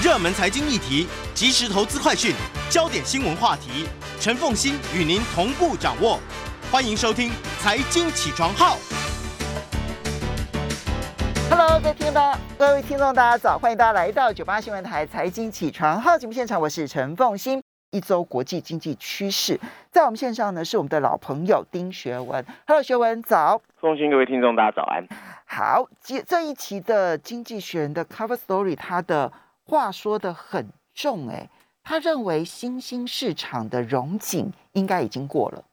热门财经议题、即时投资快讯、焦点新闻话题，陈凤欣与您同步掌握。欢迎收听《财经起床号》。Hello，各位听众，各位听众，大家早！欢迎大家来到九八新闻台财经起床号节目现场，我是陈凤欣。一周国际经济趋势，在我们线上呢是我们的老朋友丁学文。Hello，学文早。奉新各位听众，大家早安。好，这这一期的《经济学人》的 Cover Story，它的话说的很重，哎，他认为新兴市场的荣景应该已经过了。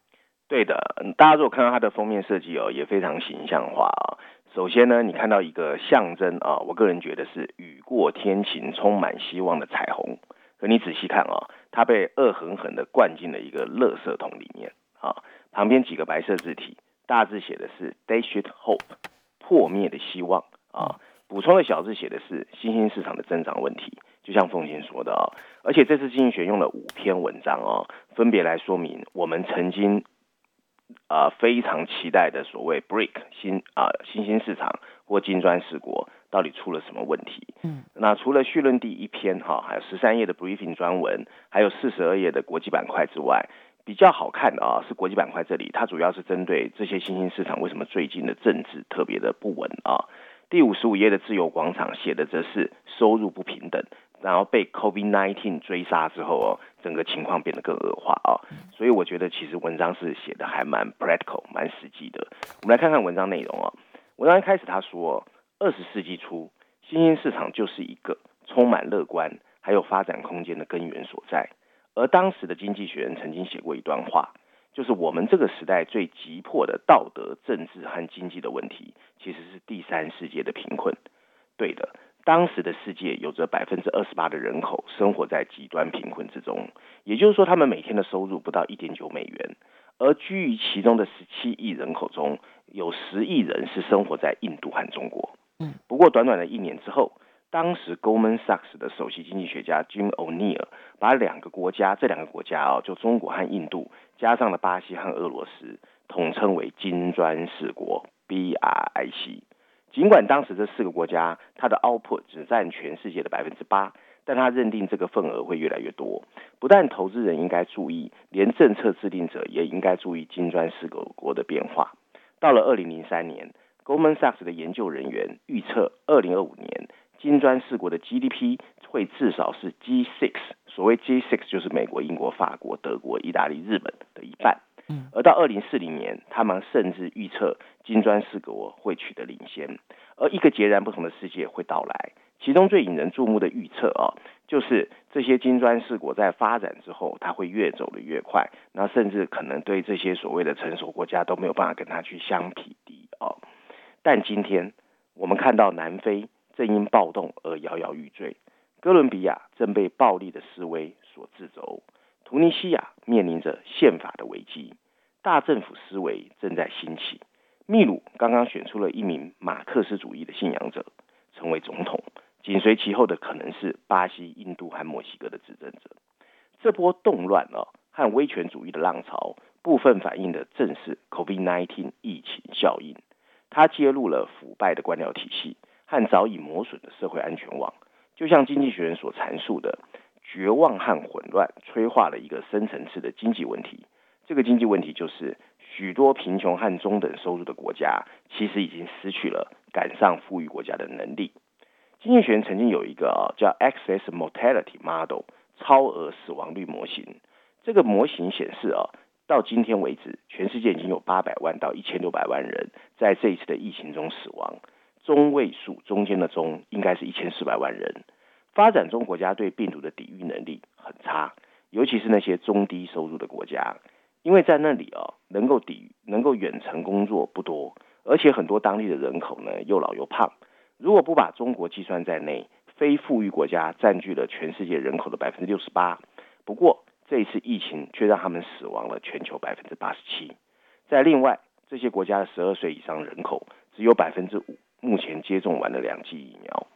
对的，大家如果看到它的封面设计哦，也非常形象化啊、首先呢，你看到一个象征啊，我个人觉得是雨过天晴、充满希望的彩虹。可你仔细看啊，它被恶狠狠的灌进了一个垃圾桶里面啊。旁边几个白色字体，大字写的是 “dashed hope”，破灭的希望啊。补充的小字写的是新兴市场的增长问题。就像凤琴说的啊，而且这次经济学用了五篇文章哦，分别来说明我们曾经啊、非常期待的所谓 “break” 新啊、新兴市场或金砖四国到底出了什么问题？嗯，那除了序论第一篇哈，还有十三页的 briefing 专文，还有四十二页的国际板块之外，比较好看的啊是国际板块这里，它主要是针对这些新兴市场为什么最近的政治特别的不稳啊。第五十五页的自由广场写的则是收入不平等，然后被 COVID-19 追杀之后哦，整个情况变得更恶化哦。所以我觉得其实文章是写的还蛮 practical，蛮实际的。我们来看看文章内容哦。文章一开始他说，二十世纪初，新兴市场就是一个充满乐观还有发展空间的根源所在。而当时的《经济学人》曾经写过一段话，就是我们这个时代最急迫的道德、政治和经济的问题，其实是第三世界的贫困。对的，当时的世界有着百分之二十八的人口生活在极端贫困之中，也就是说，他们每天的收入不到一点九美元。而居于其中的十七亿人口中，有十亿人是生活在印度和中国。嗯，不过短短的一年之后，当时 Goldman Sachs 的首席经济学家 Jim O'Neill 把两个国家，这两个国家哦、就中国和印度，加上了巴西和俄罗斯，统称为金砖四国 （BRIC）。尽管当时这四个国家它的 output 只占全世界的百分之八，但他认定这个份额会越来越多。不但投资人应该注意，连政策制定者也应该注意金砖四个国的变化。到了二零零三年，Goldman Sachs 的研究人员预测，二零二五年金砖四国的 GDP 会至少是 G6，所谓 G6 就是美国、英国、法国、德国、意大利、日本的一半。嗯，而到二零四零年，他们甚至预测金砖四国会取得领先，而一个截然不同的世界会到来。其中最引人注目的预测啊，就是这些金砖四国在发展之后，它会越走的越快，那甚至可能对这些所谓的成熟国家都没有办法跟它去相匹敌啊。但今天我们看到南非正因暴动而摇摇欲坠，哥伦比亚正被暴力的示威所制肘，突尼西亚面临着宪法的危机，大政府思维正在兴起。秘鲁刚刚选出了一名马克思主义的信仰者成为总统，紧随其后的可能是巴西、印度和墨西哥的执政者。这波动乱啊和威权主义的浪潮，部分反映的正是 COVID-19 疫情效应。它揭露了腐败的官僚体系和早已磨损的社会安全网。就像经济学人所阐述的，绝望和混乱催化了一个深层次的经济问题。这个经济问题就是，许多贫穷和中等收入的国家，其实已经失去了赶上富裕国家的能力。经济学人曾经有一个叫 Excess Mortality Model 超额死亡率模型。这个模型显示啊，到今天为止，全世界已经有八百万到一千六百万人在这一次的疫情中死亡。中位数中间的中应该是一千四百万人。发展中国家对病毒的抵御能力很差，尤其是那些中低收入的国家，因为在那里啊，能够抵能够远程工作不多，而且很多当地的人口呢又老又胖。如果不把中国计算在内，非富裕国家占据了全世界人口的百分之六十八。不过这一次疫情却让他们死亡了全球百分之八十七。在另外这些国家的十二岁以上人口只有百分之五目前接种完了两剂疫苗。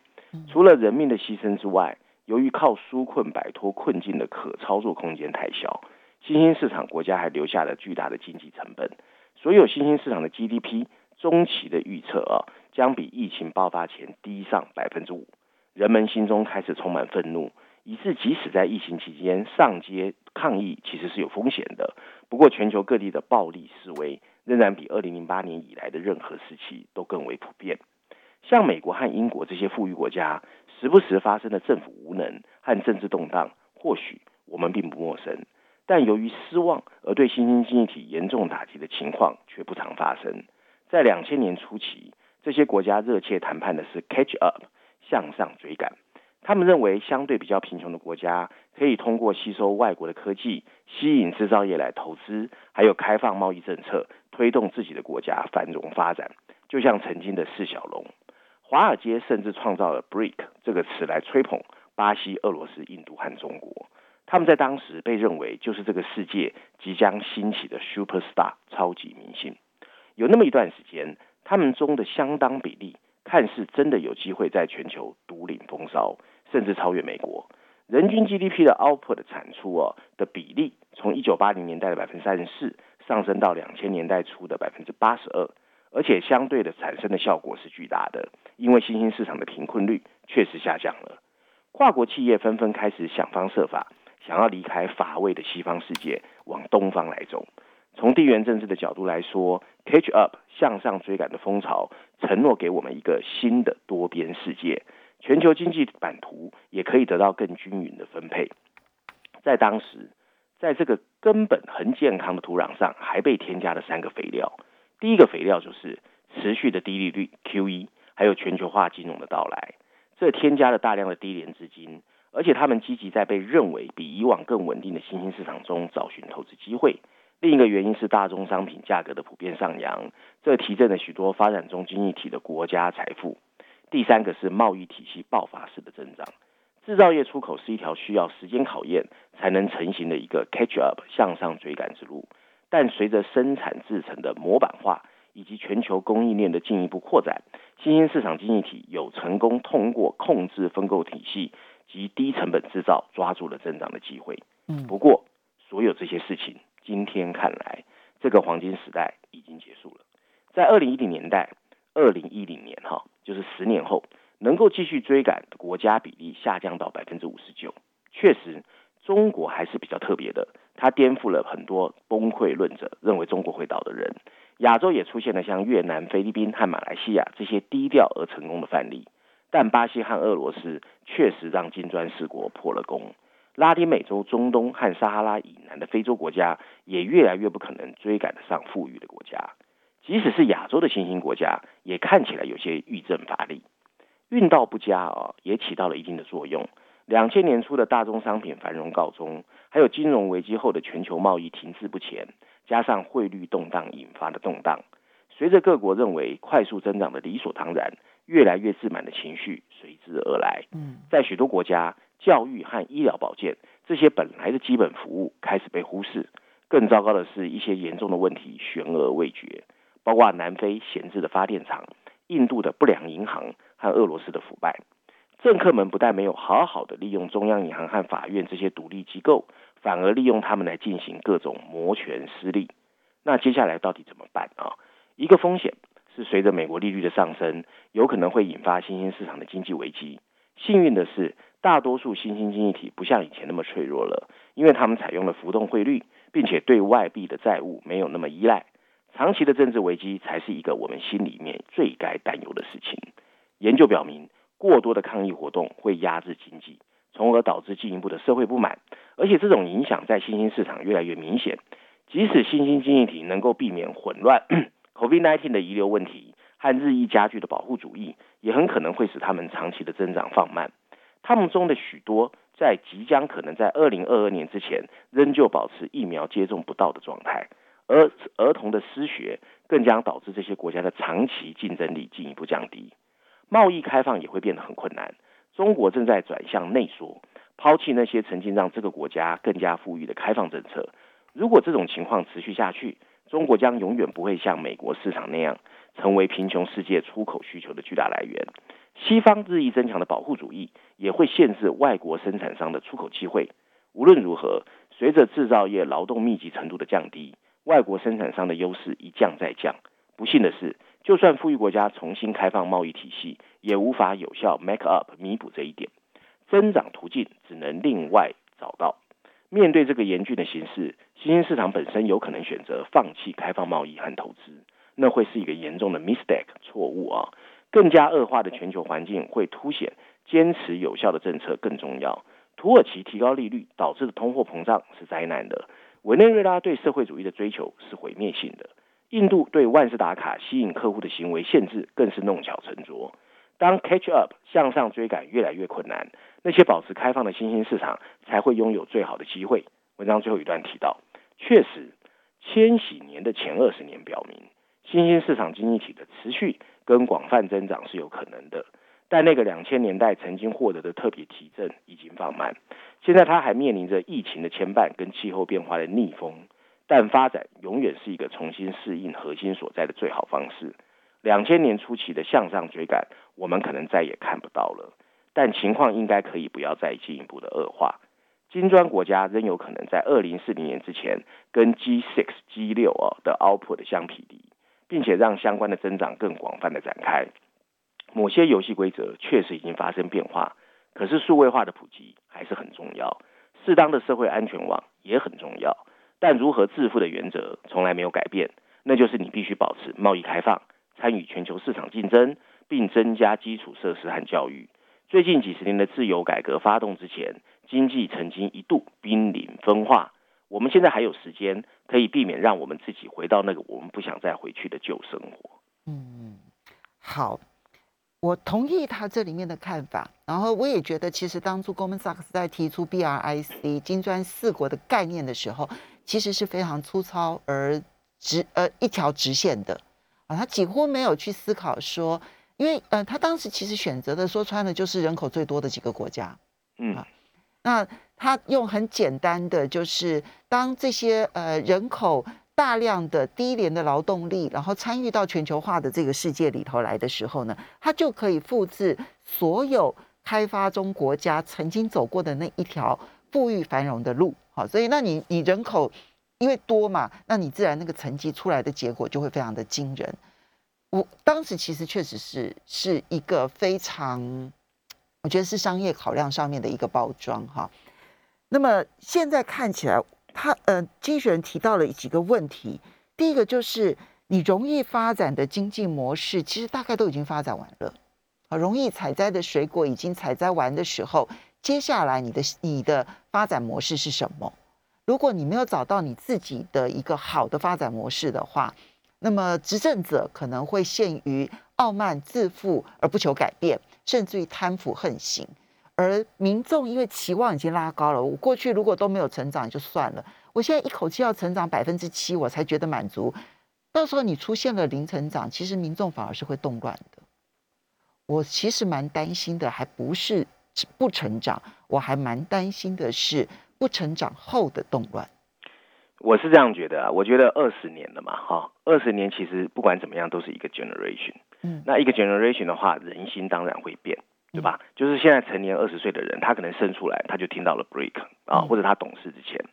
除了人命的牺牲之外，由于靠纾困摆脱困境的可操作空间太小，新兴市场国家还留下了巨大的经济成本。所有新兴市场的 GDP 中期的预测啊，将比疫情爆发前低上百分之五。人们心中开始充满愤怒，以致即使在疫情期间上街抗议，其实是有风险的。不过，全球各地的暴力示威仍然比二零零八年以来的任何时期都更为普遍。像美国和英国这些富裕国家，时不时发生的政府无能和政治动荡，或许我们并不陌生。但由于失望而对新兴经济体严重打击的情况却不常发生。在两千年初期，这些国家热切谈判的是 catch up 向上追赶。他们认为，相对比较贫穷的国家可以通过吸收外国的科技、吸引制造业来投资，还有开放贸易政策，推动自己的国家繁荣发展。就像曾经的四小龙，华尔街甚至创造了 BRIC 这个词来吹捧巴西、俄罗斯、印度和中国。他们在当时被认为就是这个世界即将兴起的 super star 超级明星。有那么一段时间，他们中的相当比例看似真的有机会在全球独领风骚，甚至超越美国。人均 GDP 的 output 的产出哦的比例，从一九八零年代的百分之三十四上升到两千年代初的百分之八十二，而且相对的产生的效果是巨大的，因为新兴市场的贫困率确实下降了，跨国企业纷纷开始想方设法。想要离开乏味的西方世界，往东方来走。从地缘政治的角度来说，catch up 向上追赶的风潮，承诺给我们一个新的多边世界。全球经济版图也可以得到更均匀的分配。在当时，在这个根本很健康的土壤上，还被添加了三个肥料。第一个肥料就是持续的低利率 QE，还有全球化金融的到来，这添加了大量的低廉资金。而且他们积极在被认为比以往更稳定的新兴市场中找寻投资机会。另一个原因是大宗商品价格的普遍上扬，这提振了许多发展中经济体的国家财富。第三个是贸易体系爆发式的增长。制造业出口是一条需要时间考验才能成型的一个 catch up 向上追赶之路。但随着生产制成的模板化以及全球供应链的进一步扩展，新兴市场经济体有成功通过控制分购体系。及低成本制造抓住了增长的机会。嗯，不过所有这些事情，今天看来，这个黄金时代已经结束了。在二零一零年代，二零一零年哈，就是十年后，能够继续追赶的国家比例下降到百分之五十九。确实，中国还是比较特别的，它颠覆了很多崩溃论者认为中国会倒的人。亚洲也出现了像越南、菲律宾和马来西亚这些低调而成功的范例。但巴西和俄罗斯确实让金砖四国破了功，拉丁美洲、中东和撒哈拉以南的非洲国家也越来越不可能追赶得上富裕的国家。即使是亚洲的新兴国家，也看起来有些遇阵乏力。运道不佳啊，也起到了一定的作用。两千年初的大宗商品繁荣告终，还有金融危机后的全球贸易停滞不前，加上汇率动荡引发的动荡，随着各国认为快速增长的理所当然。越来越自满的情绪随之而来。嗯，在许多国家，教育和医疗保健这些本来的基本服务开始被忽视。更糟糕的是，一些严重的问题悬而未决，包括南非闲置的发电厂、印度的不良银行和俄罗斯的腐败。政客们不但没有好好的利用中央银行和法院这些独立机构，反而利用他们来进行各种摩拳私利。那接下来到底怎么办啊？一个风险。是随着美国利率的上升，有可能会引发新兴市场的经济危机。幸运的是，大多数新兴经济体不像以前那么脆弱了，因为他们采用了浮动汇率，并且对外币的债务没有那么依赖。长期的政治危机才是一个我们心里面最该担忧的事情。研究表明，过多的抗议活动会压制经济，从而导致进一步的社会不满，而且这种影响在新兴市场越来越明显。即使新兴经济体能够避免混乱。COVID-19 的遗留问题和日益加剧的保护主义，也很可能会使他们长期的增长放慢。他们中的许多在即将可能在二零二二年之前，仍旧保持疫苗接种不到的状态。而儿童的失学，更将导致这些国家的长期竞争力进一步降低。贸易开放也会变得很困难。中国正在转向内缩，抛弃那些曾经让这个国家更加富裕的开放政策。如果这种情况持续下去，中国将永远不会像美国市场那样成为贫穷世界出口需求的巨大来源。西方日益增强的保护主义也会限制外国生产商的出口机会。无论如何，随着制造业劳动密集程度的降低，外国生产商的优势一降再降。不幸的是，就算富裕国家重新开放贸易体系，也无法有效 make up 弥补这一点。增长途径只能另外找到。面对这个严峻的形势，新兴市场本身有可能选择放弃开放贸易和投资，那会是一个严重的 mistake 错误啊！更加恶化的全球环境会凸显坚持有效的政策更重要。土耳其提高利率导致的通货膨胀是灾难的，委内瑞拉对社会主义的追求是毁灭性的，印度对万事达卡吸引客户的行为限制更是弄巧成拙。当 catch up 向上追赶越来越困难，那些保持开放的新兴市场才会拥有最好的机会。文章最后一段提到，确实，千禧年的前二十年表明，新兴市场经济体的持续跟广泛增长是有可能的。但那个两千年代曾经获得的特别提振已经放慢，现在它还面临着疫情的牵绊跟气候变化的逆风。但发展永远是一个重新适应核心所在的最好方式。两千年初期的向上追赶，我们可能再也看不到了。但情况应该可以不要再进一步的恶化。金砖国家仍有可能在二零四零年之前跟 G6、G6 哦的 output 相匹敌，并且让相关的增长更广泛的展开。某些游戏规则确实已经发生变化，可是数位化的普及还是很重要，适当的社会安全网也很重要。但如何致富的原则从来没有改变，那就是你必须保持贸易开放。参与全球市场竞争，并增加基础设施和教育。最近几十年的自由改革发动之前，经济曾经一度濒临分化。我们现在还有时间，可以避免让我们自己回到那个我们不想再回去的旧生活。嗯，好，我同意他这里面的看法。然后我也觉得，其实当初 Goldman Sachs 在提出 BRIC 金砖四国的概念的时候，其实是非常粗糙而直呃一条直线的。啊，他几乎没有去思考说，因为呃，他当时其实选择的说穿了就是人口最多的几个国家，嗯，那他用很简单的就是当这些呃人口大量的低廉的劳动力，然后参与到全球化的这个世界里头来的时候呢，他就可以复制所有开发中国家曾经走过的那一条富裕繁荣的路，所以那你你人口。因为多嘛，那你自然那个成绩出来的结果就会非常的惊人。我当时其实确实是是一个非常，我觉得是商业考量上面的一个包装哈。那么现在看起来，他呃，经济学人提到了几个问题。第一个就是你容易发展的经济模式，其实大概都已经发展完了。啊，容易采摘的水果已经采摘完的时候，接下来你的你的发展模式是什么？如果你没有找到你自己的一个好的发展模式的话，那么执政者可能会陷于傲慢自负而不求改变，甚至于贪腐横行。而民众因为期望已经拉高了，我过去如果都没有成长就算了，我现在一口气要成长百分之七，我才觉得满足。到时候你出现了零成长，其实民众反而是会动乱的。我其实蛮担心的，还不是不成长，我还蛮担心的是。不成长后的动乱，我是这样觉得啊。我觉得二十年了嘛，哈，二十年其实不管怎么样都是一个 generation。嗯，那一个 generation 的话，人心当然会变，对吧？就是现在成年二十岁的人，他可能生出来他就听到了 break 啊，或者他懂事之前。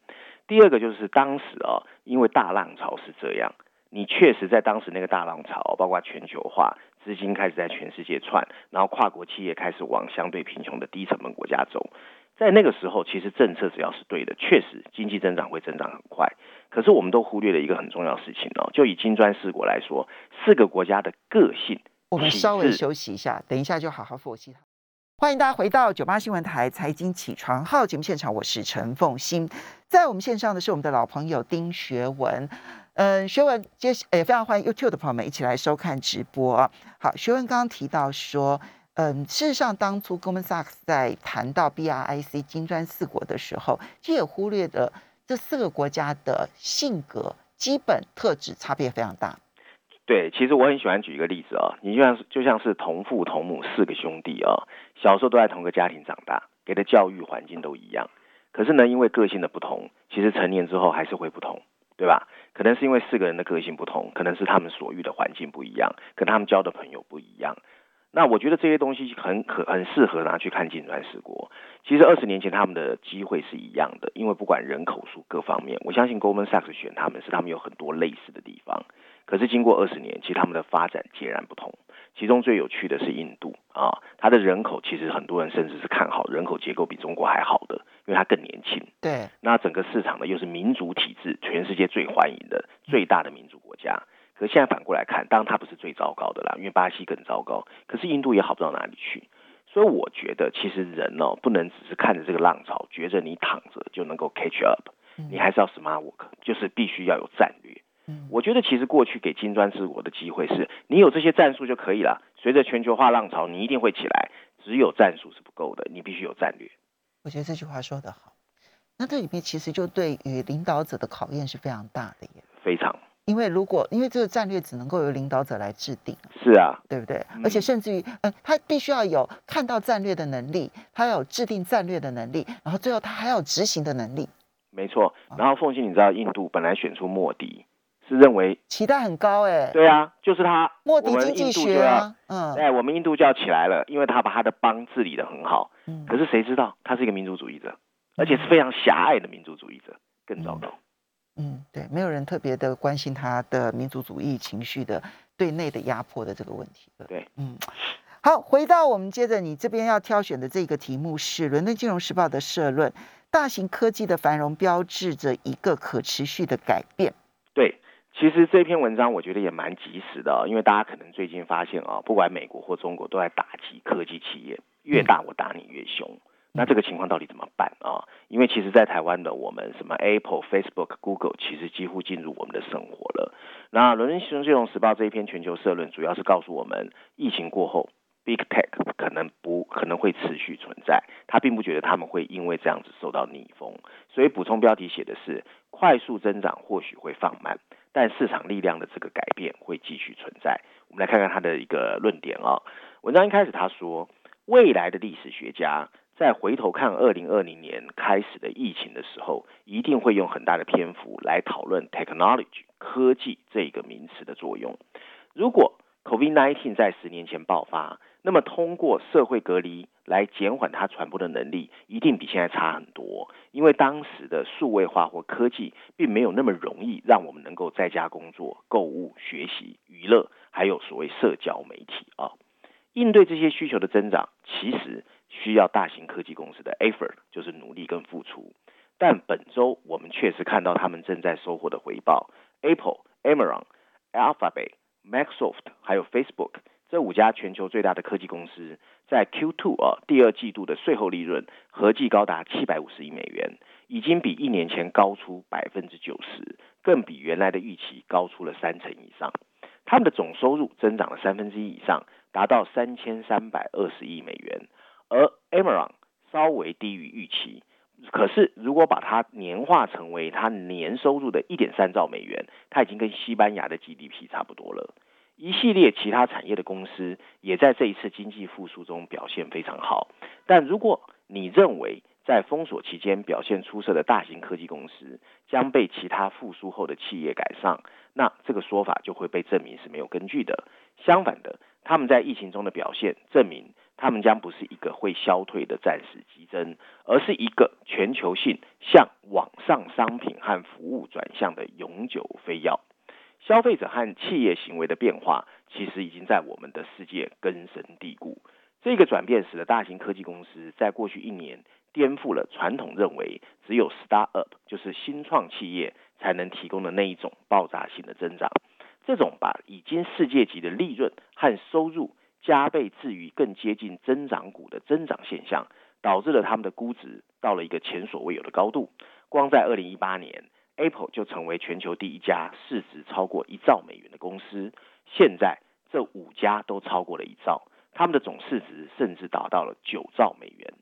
第二个就是当时啊，因为大浪潮是这样，你确实在当时那个大浪潮，包括全球化，资金开始在全世界窜，然后跨国企业开始往相对贫穷的低成本国家走。在那个时候，其实政策只要是对的，确实经济增长会增长很快。可是我们都忽略了一个很重要事情哦，就以金砖四国来说，四个国家的个性。我们稍微休息一下，等一下就好好分析它。欢迎大家回到九八新闻台财经起床号节目现场，我是陈凤欣，在我们线上的是我们的老朋友丁学文。嗯，学文接也非常欢迎 YouTube 的朋友们一起来收看直播。好，学文刚刚提到说。嗯，事实上，当初 Goldman Sachs 在谈到 BRIC 金砖四国的时候，其实也忽略了这四个国家的性格基本特质差别非常大。对，其实我很喜欢举一个例子啊，你就像是就像是同父同母四个兄弟啊，小时候都在同个家庭长大，给的教育环境都一样，可是呢，因为个性的不同，其实成年之后还是会不同，对吧？可能是因为四个人的个性不同，可能是他们所遇的环境不一样，跟他们交的朋友不一样。那我觉得这些东西很可很适合拿去看金砖四国。其实二十年前他们的机会是一样的，因为不管人口数各方面，我相信 Goldman Sachs 选他们是他们有很多类似的地方。可是经过二十年，其实他们的发展截然不同。其中最有趣的是印度啊，它的人口其实很多人甚至是看好，人口结构比中国还好的，因为它更年轻。对，那整个市场呢又是民主体制，全世界最欢迎的最大的民主国家。可是现在反过来看，当然它不是最糟糕的啦，因为巴西更糟糕。可是印度也好不到哪里去。所以我觉得，其实人哦，不能只是看着这个浪潮，觉着你躺着就能够 catch up，你还是要 smart work，就是必须要有战略。我觉得其实过去给金砖治国的机会是，你有这些战术就可以了。随着全球化浪潮，你一定会起来。只有战术是不够的，你必须有战略。我觉得这句话说得好。那这里面其实就对于领导者的考验是非常大的耶。非常。因为如果因为这个战略只能够由领导者来制定。是啊。对不对？而且甚至于，嗯，他必须要有看到战略的能力，他要有制定战略的能力，然后最后他还要执行的能力。没错。然后凤信，你知道印度本来选出莫迪。是认为期待很高哎，对啊，就是他，莫迪经济学啊，嗯，哎，我们印度就要起来了，因为他把他的邦治理的很好，嗯，可是谁知道他是一个民族主义者，而且是非常狭隘的民族主义者，更糟糕。嗯，对，没有人特别的关心他的民族主义情绪的对内的压迫的这个问题。对，嗯，好，回到我们接着你这边要挑选的这个题目是《伦敦金融时报》的社论：大型科技的繁荣标志着一个可持续的改变。对。其实这篇文章我觉得也蛮及时的，因为大家可能最近发现啊，不管美国或中国都在打击科技企业，越大我打你越凶。那这个情况到底怎么办啊？因为其实，在台湾的我们，什么 Apple、Facebook、Google，其实几乎进入我们的生活了。那《伦敦金融时报》这一篇全球社论，主要是告诉我们，疫情过后，Big Tech 可能不可能会持续存在，他并不觉得他们会因为这样子受到逆风。所以补充标题写的是，快速增长或许会放慢。但市场力量的这个改变会继续存在。我们来看看他的一个论点啊。文章一开始他说，未来的历史学家在回头看二零二零年开始的疫情的时候，一定会用很大的篇幅来讨论 technology 科技这个名词的作用。如果 COVID-19 在十年前爆发，那么通过社会隔离来减缓它传播的能力，一定比现在差很多。因为当时的数位化或科技，并没有那么容易让我们能够在家工作、购物、学习、娱乐，还有所谓社交媒体啊。应对这些需求的增长，其实需要大型科技公司的 effort，就是努力跟付出。但本周我们确实看到他们正在收获的回报：Apple、Amazon、Alphabet、Microsoft，还有 Facebook。这五家全球最大的科技公司在 Q2 啊第二季度的税后利润合计高达七百五十亿美元，已经比一年前高出百分之九十，更比原来的预期高出了三成以上。他们的总收入增长了三分之一以上，达到三千三百二十亿美元，而 Amazon 稍微低于预期。可是如果把它年化成为它年收入的一点三兆美元，它已经跟西班牙的 GDP 差不多了。一系列其他产业的公司也在这一次经济复苏中表现非常好。但如果你认为在封锁期间表现出色的大型科技公司将被其他复苏后的企业赶上，那这个说法就会被证明是没有根据的。相反的，他们在疫情中的表现证明，他们将不是一个会消退的暂时激增，而是一个全球性向网上商品和服务转向的永久飞跃。消费者和企业行为的变化，其实已经在我们的世界根深蒂固。这个转变使得大型科技公司在过去一年颠覆了传统认为只有 start up 就是新创企业才能提供的那一种爆炸性的增长。这种把已经世界级的利润和收入加倍置于更接近增长股的增长现象，导致了他们的估值到了一个前所未有的高度。光在二零一八年。Apple 就成为全球第一家市值超过一兆美元的公司。现在这五家都超过了一兆，他们的总市值甚至达到了九兆美元。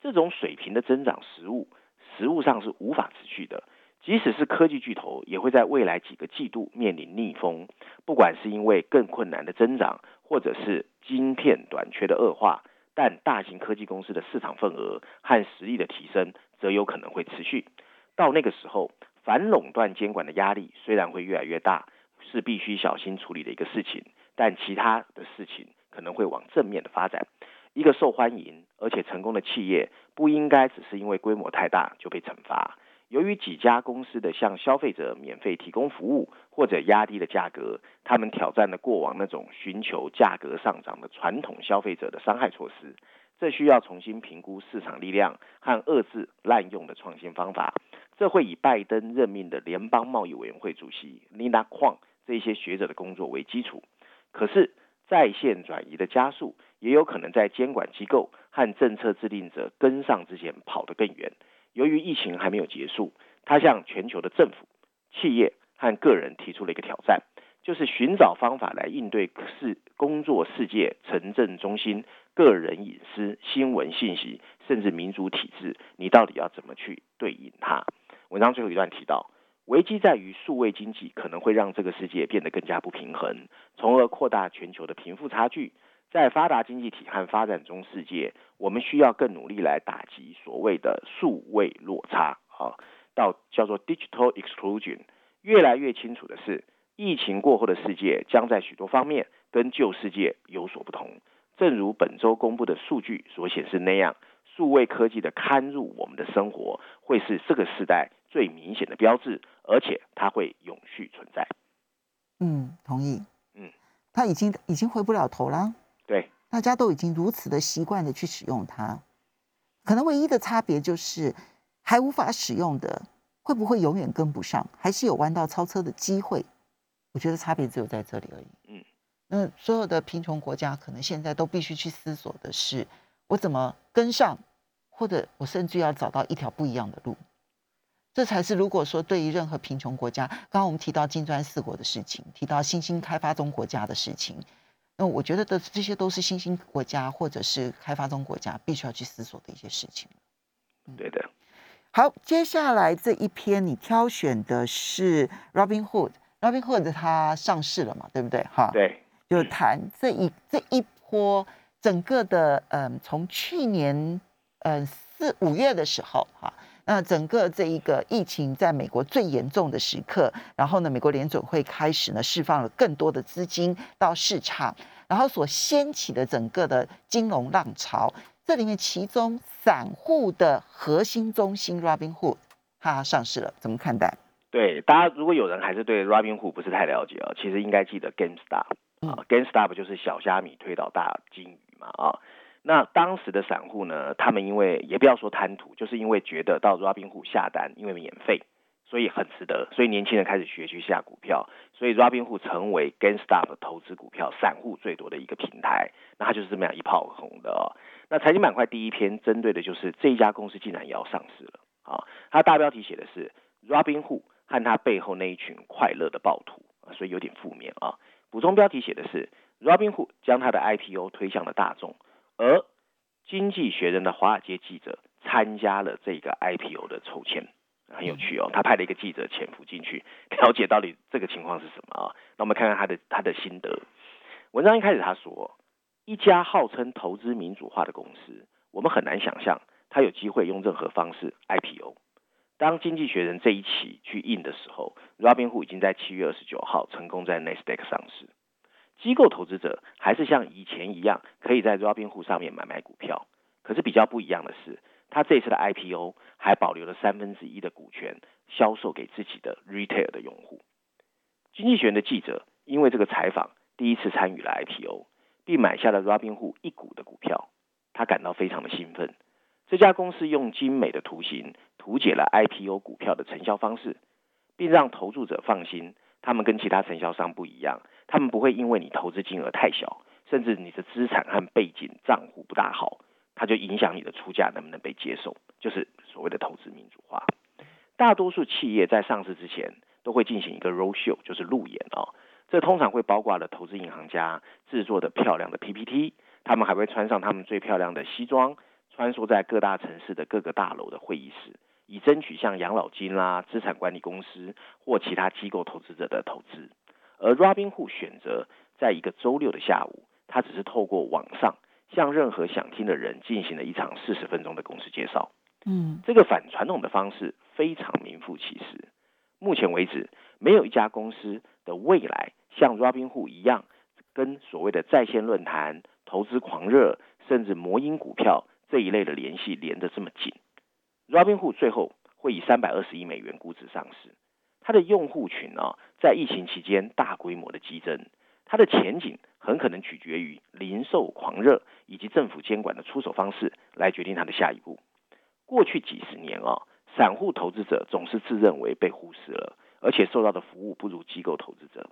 这种水平的增长，实物实物上是无法持续的。即使是科技巨头，也会在未来几个季度面临逆风。不管是因为更困难的增长，或者是晶片短缺的恶化，但大型科技公司的市场份额和实力的提升，则有可能会持续。到那个时候。反垄断监管的压力虽然会越来越大，是必须小心处理的一个事情，但其他的事情可能会往正面的发展。一个受欢迎而且成功的企业，不应该只是因为规模太大就被惩罚，由于几家公司的向消费者免费提供服务或者压低的价格，他们挑战了过往那种寻求价格上涨的传统消费者的伤害措施。这需要重新评估市场力量和遏制滥用的创新方法。这会以拜登任命的联邦贸易委员会主席 Lina Kwong 这些学者的工作为基础。可是，在线转移的加速也有可能在监管机构和政策制定者跟上之前跑得更远。由于疫情还没有结束，他向全球的政府、企业和个人提出了一个挑战，就是寻找方法来应对世工作世界、城镇中心、个人隐私、新闻信息，甚至民主体制，你到底要怎么去对应它？文章最后一段提到，危机在于数位经济可能会让这个世界变得更加不平衡，从而扩大全球的贫富差距。在发达经济体和发展中世界，我们需要更努力来打击所谓的数位落差啊，到叫做 digital exclusion。越来越清楚的是，疫情过后的世界将在许多方面跟旧世界有所不同。正如本周公布的数据所显示那样，数位科技的刊入我们的生活，会是这个时代最明显的标志，而且它会永续存在。嗯，同意。嗯，它已经已经回不了头了。对，大家都已经如此的习惯的去使用它，可能唯一的差别就是还无法使用的会不会永远跟不上，还是有弯道超车的机会？我觉得差别只有在这里而已。嗯，那所有的贫穷国家可能现在都必须去思索的是，我怎么跟上，或者我甚至要找到一条不一样的路，这才是如果说对于任何贫穷国家，刚刚我们提到金砖四国的事情，提到新兴开发中国家的事情。那我觉得的这些都是新兴国家或者是开发中国家必须要去思索的一些事情。对的。好，接下来这一篇你挑选的是 Robinhood，Robinhood 它上市了嘛？对不对？哈。对。就谈这一这一波整个的嗯，从去年嗯四五月的时候哈。那整个这一个疫情在美国最严重的时刻，然后呢，美国联准会开始呢释放了更多的资金到市场，然后所掀起的整个的金融浪潮，这里面其中散户的核心中心 Robinhood 它上市了，怎么看待？对，大家如果有人还是对 Robinhood 不是太了解啊，其实应该记得 GameStop 啊，GameStop 就是小虾米推倒大金鱼嘛啊。那当时的散户呢？他们因为也不要说贪图，就是因为觉得到 Robinhood 下单，因为免费，所以很值得，所以年轻人开始学去下股票，所以 Robinhood 成为 GameStop 投资股票散户最多的一个平台。那它就是这么样一炮红的哦。那财经板块第一篇针对的就是这一家公司竟然也要上市了啊！它大标题写的是 Robinhood 和他背后那一群快乐的暴徒啊，所以有点负面啊。补充标题写的是 Robinhood 将他的 IPO 推向了大众。而经济学人的华尔街记者参加了这个 IPO 的抽签，很有趣哦。他派了一个记者潜伏进去，了解到底这个情况是什么啊？那我们看看他的他的心得。文章一开始他说，一家号称投资民主化的公司，我们很难想象他有机会用任何方式 IPO。当经济学人这一期去印的时候，Robinhood 已经在七月二十九号成功在 Nasdaq 上市。机构投资者还是像以前一样，可以在 Robinhood 上面买卖股票。可是比较不一样的是，他这次的 IPO 还保留了三分之一的股权，销售给自己的 retail 的用户。经济学人的记者因为这个采访，第一次参与了 IPO，并买下了 Robinhood 一股的股票。他感到非常的兴奋。这家公司用精美的图形图解了 IPO 股票的承销方式，并让投注者放心，他们跟其他承销商不一样。他们不会因为你投资金额太小，甚至你的资产和背景账户不大好，它就影响你的出价能不能被接受，就是所谓的投资民主化。大多数企业在上市之前都会进行一个 roadshow，就是路演啊，这通常会包括了投资银行家制作的漂亮的 PPT，他们还会穿上他们最漂亮的西装，穿梭在各大城市的各个大楼的会议室，以争取像养老金啦、资产管理公司或其他机构投资者的投资。而 Robinhood 选择在一个周六的下午，他只是透过网上向任何想听的人进行了一场四十分钟的公司介绍。嗯，这个反传统的方式非常名副其实。目前为止，没有一家公司的未来像 Robinhood 一样，跟所谓的在线论坛、投资狂热，甚至魔音股票这一类的联系连得这么紧。Robinhood 最后。会以三百二十亿美元估值上市。它的用户群呢，在疫情期间大规模的激增，它的前景很可能取决于零售狂热以及政府监管的出手方式来决定它的下一步。过去几十年啊，散户投资者总是自认为被忽视了，而且受到的服务不如机构投资者。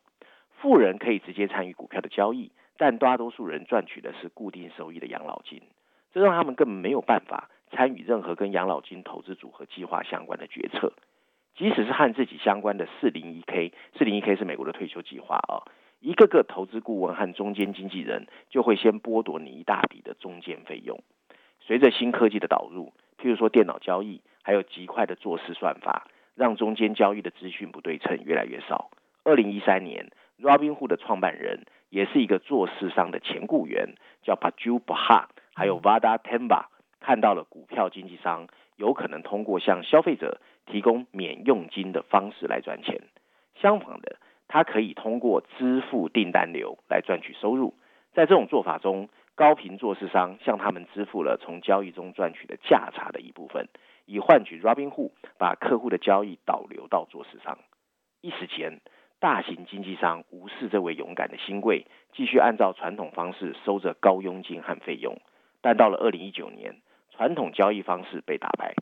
富人可以直接参与股票的交易，但大多数人赚取的是固定收益的养老金，这让他们根本没有办法参与任何跟养老金投资组合计划相关的决策。即使是和自己相关的四零一 K，四零一 K 是美国的退休计划啊，一个个投资顾问和中间经纪人就会先剥夺你一大笔的中间费用。随着新科技的导入，譬如说电脑交易，还有极快的做事算法，让中间交易的资讯不对称越来越少。二零一三年，Robinhood 的创办人也是一个做市商的前雇员，叫 Paju Bha，还有 Vada Temba，看到了股票经纪商有可能通过向消费者提供免佣金的方式来赚钱，相反的，他可以通过支付订单流来赚取收入。在这种做法中，高频做市商向他们支付了从交易中赚取的价差的一部分，以换取 Robinhood 把客户的交易导流到做市商。一时间，大型经纪商无视这位勇敢的新贵，继续按照传统方式收着高佣金和费用。但到了二零一九年，传统交易方式被打败。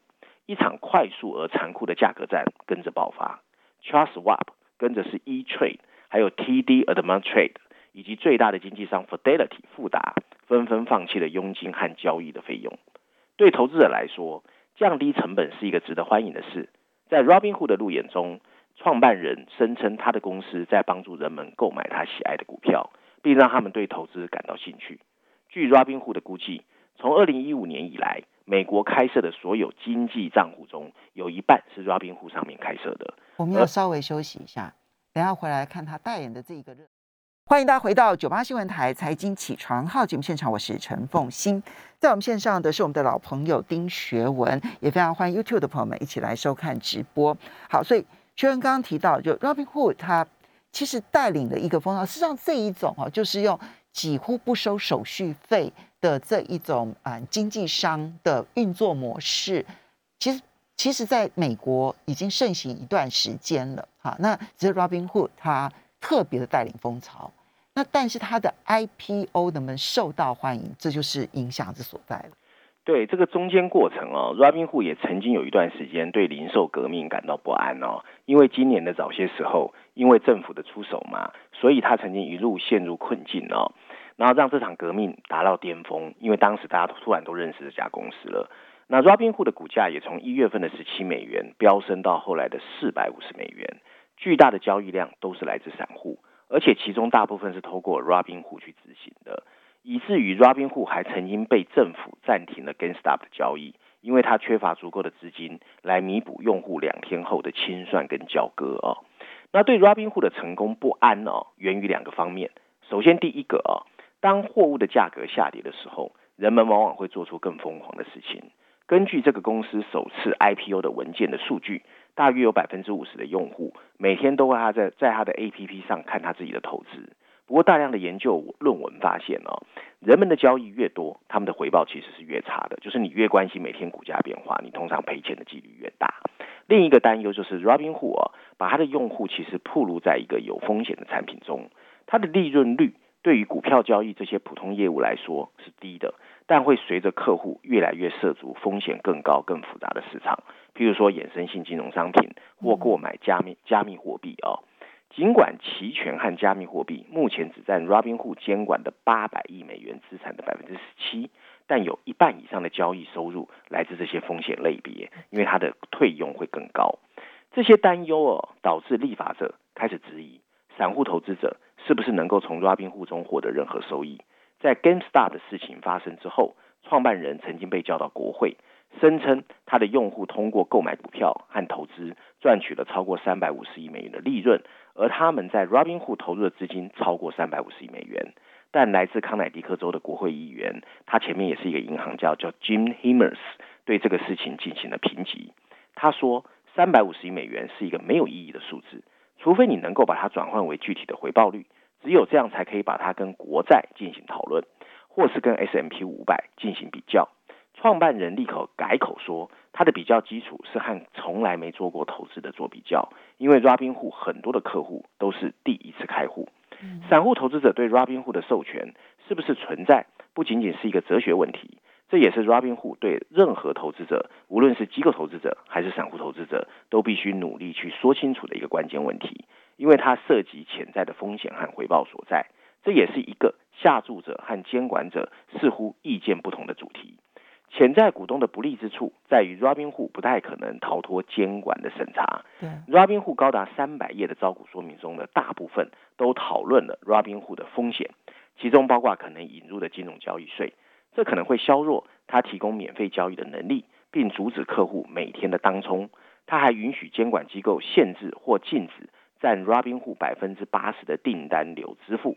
一场快速而残酷的价格战跟着爆发，Charles Schwab 跟着是 E Trade，还有 TD Ameritrade 以及最大的经纪商 Fidelity 富达纷纷放弃了佣金和交易的费用。对投资者来说，降低成本是一个值得欢迎的事。在 Robinhood 的路演中，创办人声称他的公司在帮助人们购买他喜爱的股票，并让他们对投资感到兴趣。据 Robinhood 的估计，从二零一五年以来，美国开设的所有经济账户中，有一半是 Robinhood 上面开设的。我们要稍微休息一下，等下回来看他代言的这一个热。欢迎大家回到九八新闻台财经起床号节目现场，我是陈凤欣，在我们线上的是我们的老朋友丁学文，也非常欢迎 YouTube 的朋友们一起来收看直播。好，所以学文刚刚提到，就 Robinhood 他其实带领的一个风潮，实际上这一种哦，就是用几乎不收手续费。的这一种啊经纪商的运作模式，其实其实在美国已经盛行一段时间了。哈，那只是 Robinhood 它特别的带领风潮。那但是它的 IPO 能不能受到欢迎，这就是影响之所在了。对这个中间过程哦，Robinhood 也曾经有一段时间对零售革命感到不安哦，因为今年的早些时候，因为政府的出手嘛，所以他曾经一路陷入困境哦。然后让这场革命达到巅峰，因为当时大家突然都认识这家公司了。那 Robinhood 的股价也从一月份的十七美元飙升到后来的四百五十美元，巨大的交易量都是来自散户，而且其中大部分是透过 Robinhood 去执行的，以至于 Robinhood 还曾经被政府暂停了 GameStop 的交易，因为它缺乏足够的资金来弥补用户两天后的清算跟交割哦。那对 Robinhood 的成功不安哦，源于两个方面。首先第一个哦。当货物的价格下跌的时候，人们往往会做出更疯狂的事情。根据这个公司首次 IPO 的文件的数据，大约有百分之五十的用户每天都会他在在他的 APP 上看他自己的投资。不过，大量的研究论文发现哦，人们的交易越多，他们的回报其实是越差的。就是你越关心每天股价变化，你通常赔钱的几率越大。另一个担忧就是 Robinhood 把他的用户其实暴露在一个有风险的产品中，它的利润率。对于股票交易这些普通业务来说是低的，但会随着客户越来越涉足风险更高、更复杂的市场，譬如说衍生性金融商品或购买加密加密货币哦。尽管期权和加密货币目前只占 Robinhood 监管的八百亿美元资产的百分之十七，但有一半以上的交易收入来自这些风险类别，因为它的退用会更高。这些担忧哦，导致立法者开始质疑散户投资者。是不是能够从 Robinhood 中获得任何收益？在 GameStop 的事情发生之后，创办人曾经被叫到国会，声称他的用户通过购买股票和投资赚取了超过三百五十亿美元的利润，而他们在 Robinhood 投入的资金超过三百五十亿美元。但来自康乃狄克州的国会议员，他前面也是一个银行家，叫 Jim Himmers，对这个事情进行了评级。他说，三百五十亿美元是一个没有意义的数字。除非你能够把它转换为具体的回报率，只有这样才可以把它跟国债进行讨论，或是跟 S M P 五百进行比较。创办人立刻改口说，他的比较基础是和从来没做过投资的做比较，因为 Robinhood 很多的客户都是第一次开户。散户投资者对 Robinhood 的授权是不是存在，不仅仅是一个哲学问题，这也是 Robinhood 对任何投资者，无论是机构投资者还是散户投资者，都必须努力去说清楚的一个关键问题，因为它涉及潜在的风险和回报所在。这也是一个下注者和监管者似乎意见不同的主题。潜在股东的不利之处在于，Robinhood 不太可能逃脱监管的审查。Robinhood 高达三百页的招股说明中的大部分都讨论了 Robinhood 的风险，其中包括可能引入的金融交易税，这可能会削弱它提供免费交易的能力，并阻止客户每天的当冲。它还允许监管机构限制或禁止占 Robinhood 百分之八十的订单流支付。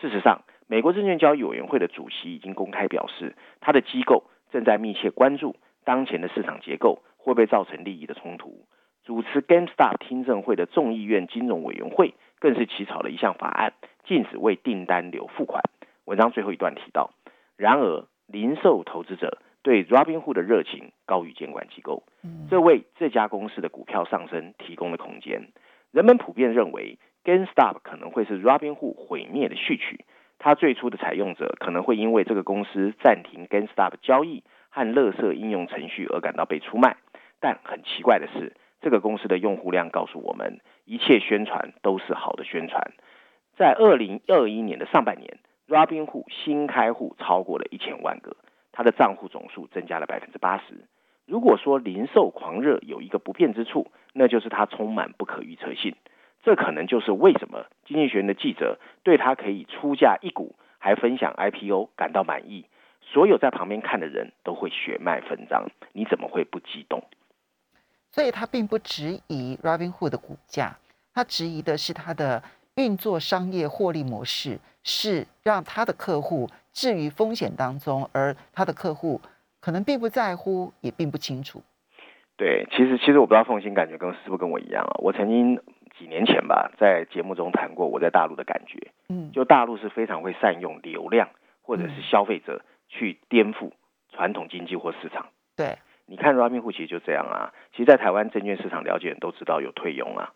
事实上，美国证券交易委员会的主席已经公开表示，他的机构。正在密切关注当前的市场结构会不会造成利益的冲突。主持 GameStop 听证会的众议院金融委员会更是起草了一项法案，禁止为订单流付款。文章最后一段提到，然而零售投资者对 Robinhood 的热情高于监管机构，这为这家公司的股票上升提供了空间。人们普遍认为 GameStop 可能会是 Robinhood 毁灭的序曲。它最初的采用者可能会因为这个公司暂停 GameStop 交易和乐色应用程序而感到被出卖，但很奇怪的是，这个公司的用户量告诉我们，一切宣传都是好的宣传。在二零二一年的上半年，Robinhood 新开户超过了一千万个，他的账户总数增加了百分之八十。如果说零售狂热有一个不变之处，那就是它充满不可预测性。这可能就是为什么经济学院的记者对他可以出价一股还分享 IPO 感到满意。所有在旁边看的人都会血脉纷张，你怎么会不激动？所以他并不质疑 Robinhood 的股价，他质疑的是他的运作商业获利模式，是让他的客户置于风险当中，而他的客户可能并不在乎，也并不清楚。对，其实其实我不知道凤欣感觉跟是不是跟我一样啊？我曾经。几年前吧，在节目中谈过我在大陆的感觉，嗯，就大陆是非常会善用流量或者是消费者去颠覆传统经济或市场。对，你看 Robinhood 其实就这样啊。其实，在台湾证券市场了解人都知道有退佣啊。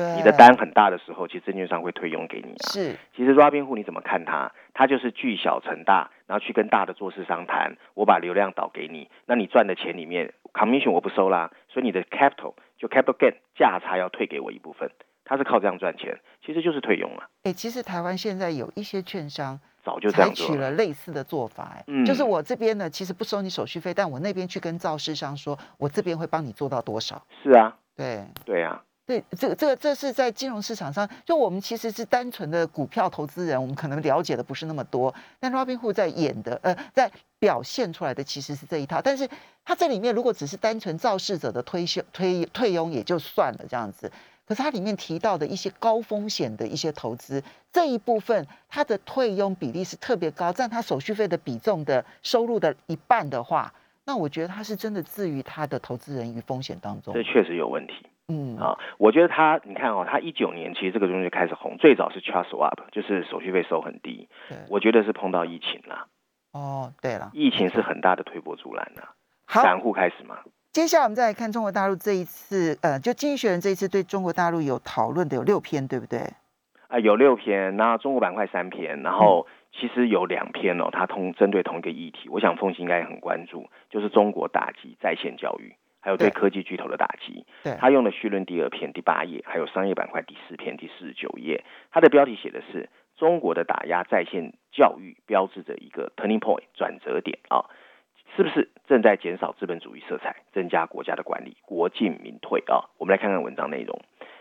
对，你的单很大的时候，其实证券商会退佣给你啊。是，其实 Robinhood 你怎么看它？它就是聚小成大，然后去跟大的做市商谈，我把流量导给你，那你赚的钱里面 commission 我不收啦，所以你的 capital 就 capital gain 价差要退给我一部分。他是靠这样赚钱，其实就是退佣了。哎，其实台湾现在有一些券商早就采取了类似的做法，哎，就是我这边呢，其实不收你手续费，但我那边去跟造市商说，我这边会帮你做到多少。是啊，对，对啊，对，这个这个这是在金融市场上，就我们其实是单纯的股票投资人，我们可能了解的不是那么多。但 Robinhood 在演的，呃，在表现出来的其实是这一套，但是它这里面如果只是单纯造市者的推销推退佣也就算了，这样子。可是它里面提到的一些高风险的一些投资这一部分，它的退佣比例是特别高，占它手续费的比重的收入的一半的话，那我觉得它是真的置于他的投资人于风险当中。这确实有问题。嗯啊，我觉得他，你看哦，他一九年其实这个东西就开始红，最早是 Trust Swap，就是手续费收很低。我觉得是碰到疫情了。哦，对了，疫情是很大的推波助澜的，散户开始嘛。接下来我们再来看中国大陆这一次，呃，就经济学人这一次对中国大陆有讨论的有六篇，对不对？啊，有六篇，那中国板块三篇，然后其实有两篇哦，它同针对同一个议题，我想凤欣应该也很关注，就是中国打击在线教育，还有对科技巨头的打击。对，他用了序论第二篇第八页，还有商业板块第四篇第四十九页，它的标题写的是中国的打压在线教育标志着一个 turning point 转折点啊。是不是正在减少资本主义色彩，增加国家的管理，国进民退啊？我们来看看文章内容。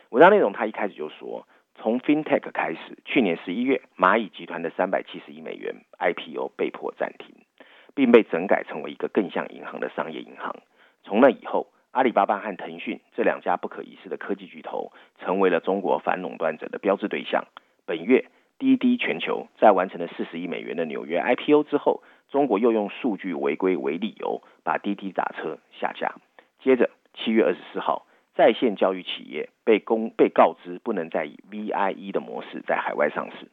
文章内容他一开始就说，从 FinTech 开始，去年十一月，蚂蚁集团的三百七十亿美元 IPO 被迫暂停，并被整改成为一个更像银行的商业银行。从那以后，阿里巴巴和腾讯这两家不可一世的科技巨头，成为了中国反垄断者的标志对象。本月，滴滴全球在完成了四十亿美元的纽约 IPO 之后。中国又用数据违规为理由，把滴滴打车下架。接着，七月二十四号，在线教育企业被公被告知不能再以 VIE 的模式在海外上市。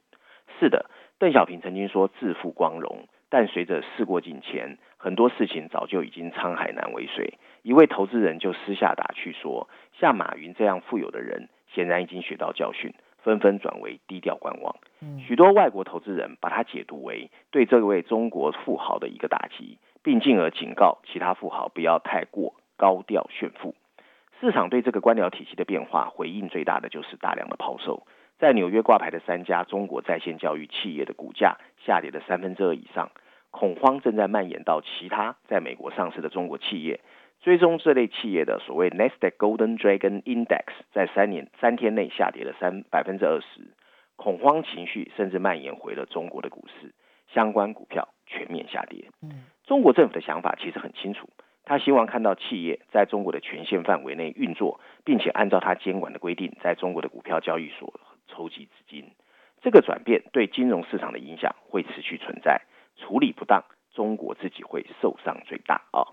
是的，邓小平曾经说“自负光荣”，但随着事过境迁，很多事情早就已经沧海难为水。一位投资人就私下打趣说：“像马云这样富有的人，显然已经学到教训，纷纷转为低调观望。”许多外国投资人把它解读为对这位中国富豪的一个打击，并进而警告其他富豪不要太过高调炫富。市场对这个官僚体系的变化回应最大的就是大量的抛售。在纽约挂牌的三家中国在线教育企业的股价下跌了三分之二以上，恐慌正在蔓延到其他在美国上市的中国企业。追踪这类企业的所谓 Nasdaq Golden Dragon Index 在三年三天内下跌了三百分之二十，恐慌情绪甚至蔓延回了中国的股市，相关股票全面下跌。中国政府的想法其实很清楚。他希望看到企业在中国的权限范围内运作，并且按照他监管的规定，在中国的股票交易所筹集资金。这个转变对金融市场的影响会持续存在，处理不当，中国自己会受伤最大啊。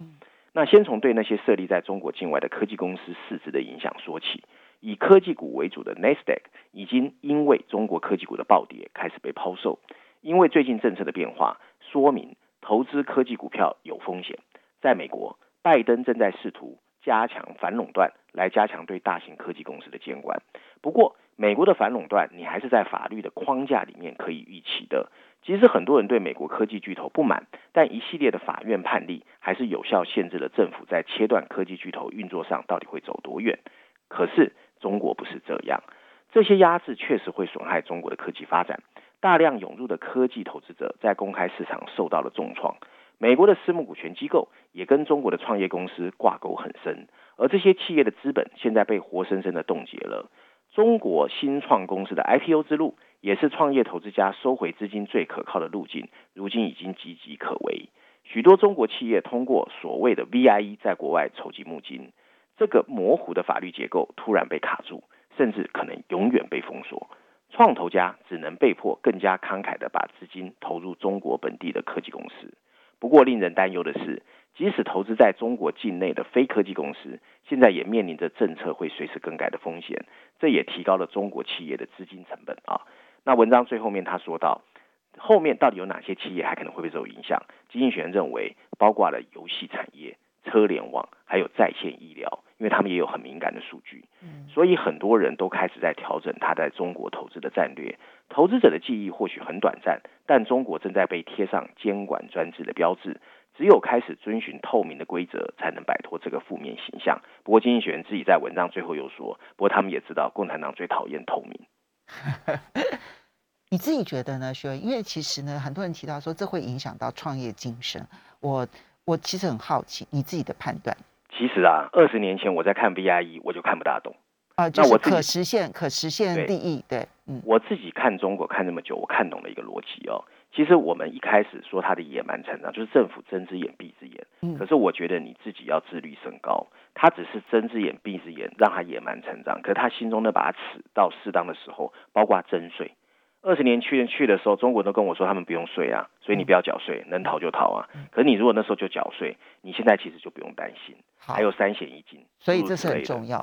那先从对那些设立在中国境外的科技公司市值的影响说起。以科技股为主的 Nasdaq 已经因为中国科技股的暴跌开始被抛售，因为最近政策的变化，说明投资科技股票有风险。在美国。拜登正在试图加强反垄断，来加强对大型科技公司的监管。不过，美国的反垄断，你还是在法律的框架里面可以预期的。即使很多人对美国科技巨头不满，但一系列的法院判例还是有效限制了政府在切断科技巨头运作上到底会走多远。可是，中国不是这样，这些压制确实会损害中国的科技发展。大量涌入的科技投资者在公开市场受到了重创。美国的私募股权机构也跟中国的创业公司挂钩很深，而这些企业的资本现在被活生生的冻结了。中国新创公司的 IPO 之路，也是创业投资家收回资金最可靠的路径，如今已经岌岌可危。许多中国企业通过所谓的 VIE 在国外筹集募金，这个模糊的法律结构突然被卡住，甚至可能永远被封锁。创投家只能被迫更加慷慨的把资金投入中国本地的科技公司。不过，令人担忧的是，即使投资在中国境内的非科技公司，现在也面临着政策会随时更改的风险，这也提高了中国企业的资金成本啊。那文章最后面他说到，后面到底有哪些企业还可能会被受影响？经济学人认为，包括了游戏产业、车联网，还有在线医疗。因为他们也有很敏感的数据，所以很多人都开始在调整他在中国投资的战略。投资者的记忆或许很短暂，但中国正在被贴上监管专制的标志。只有开始遵循透明的规则，才能摆脱这个负面形象。不过，经济学人自己在文章最后又说，不过他们也知道共产党最讨厌透明。你自己觉得呢，学？因为其实呢，很多人提到说这会影响到创业精神。我我其实很好奇你自己的判断。其实啊，二十年前我在看 VIE，我就看不大懂啊。就是可实现、可实现利益。对，嗯，我自己看中国看这么久，我看懂了一个逻辑哦。其实我们一开始说它的野蛮成长，就是政府睁只眼闭只眼。嗯。可是我觉得你自己要自律升高，他只是睁只眼闭只眼，让他野蛮成长。可是他心中那把尺到适当的时候，包括征税。二十年去去的时候，中国人都跟我说他们不用税啊，所以你不要缴税，能逃就逃啊。可是你如果那时候就缴税，你现在其实就不用担心，还有三险一金，所以这是很重要。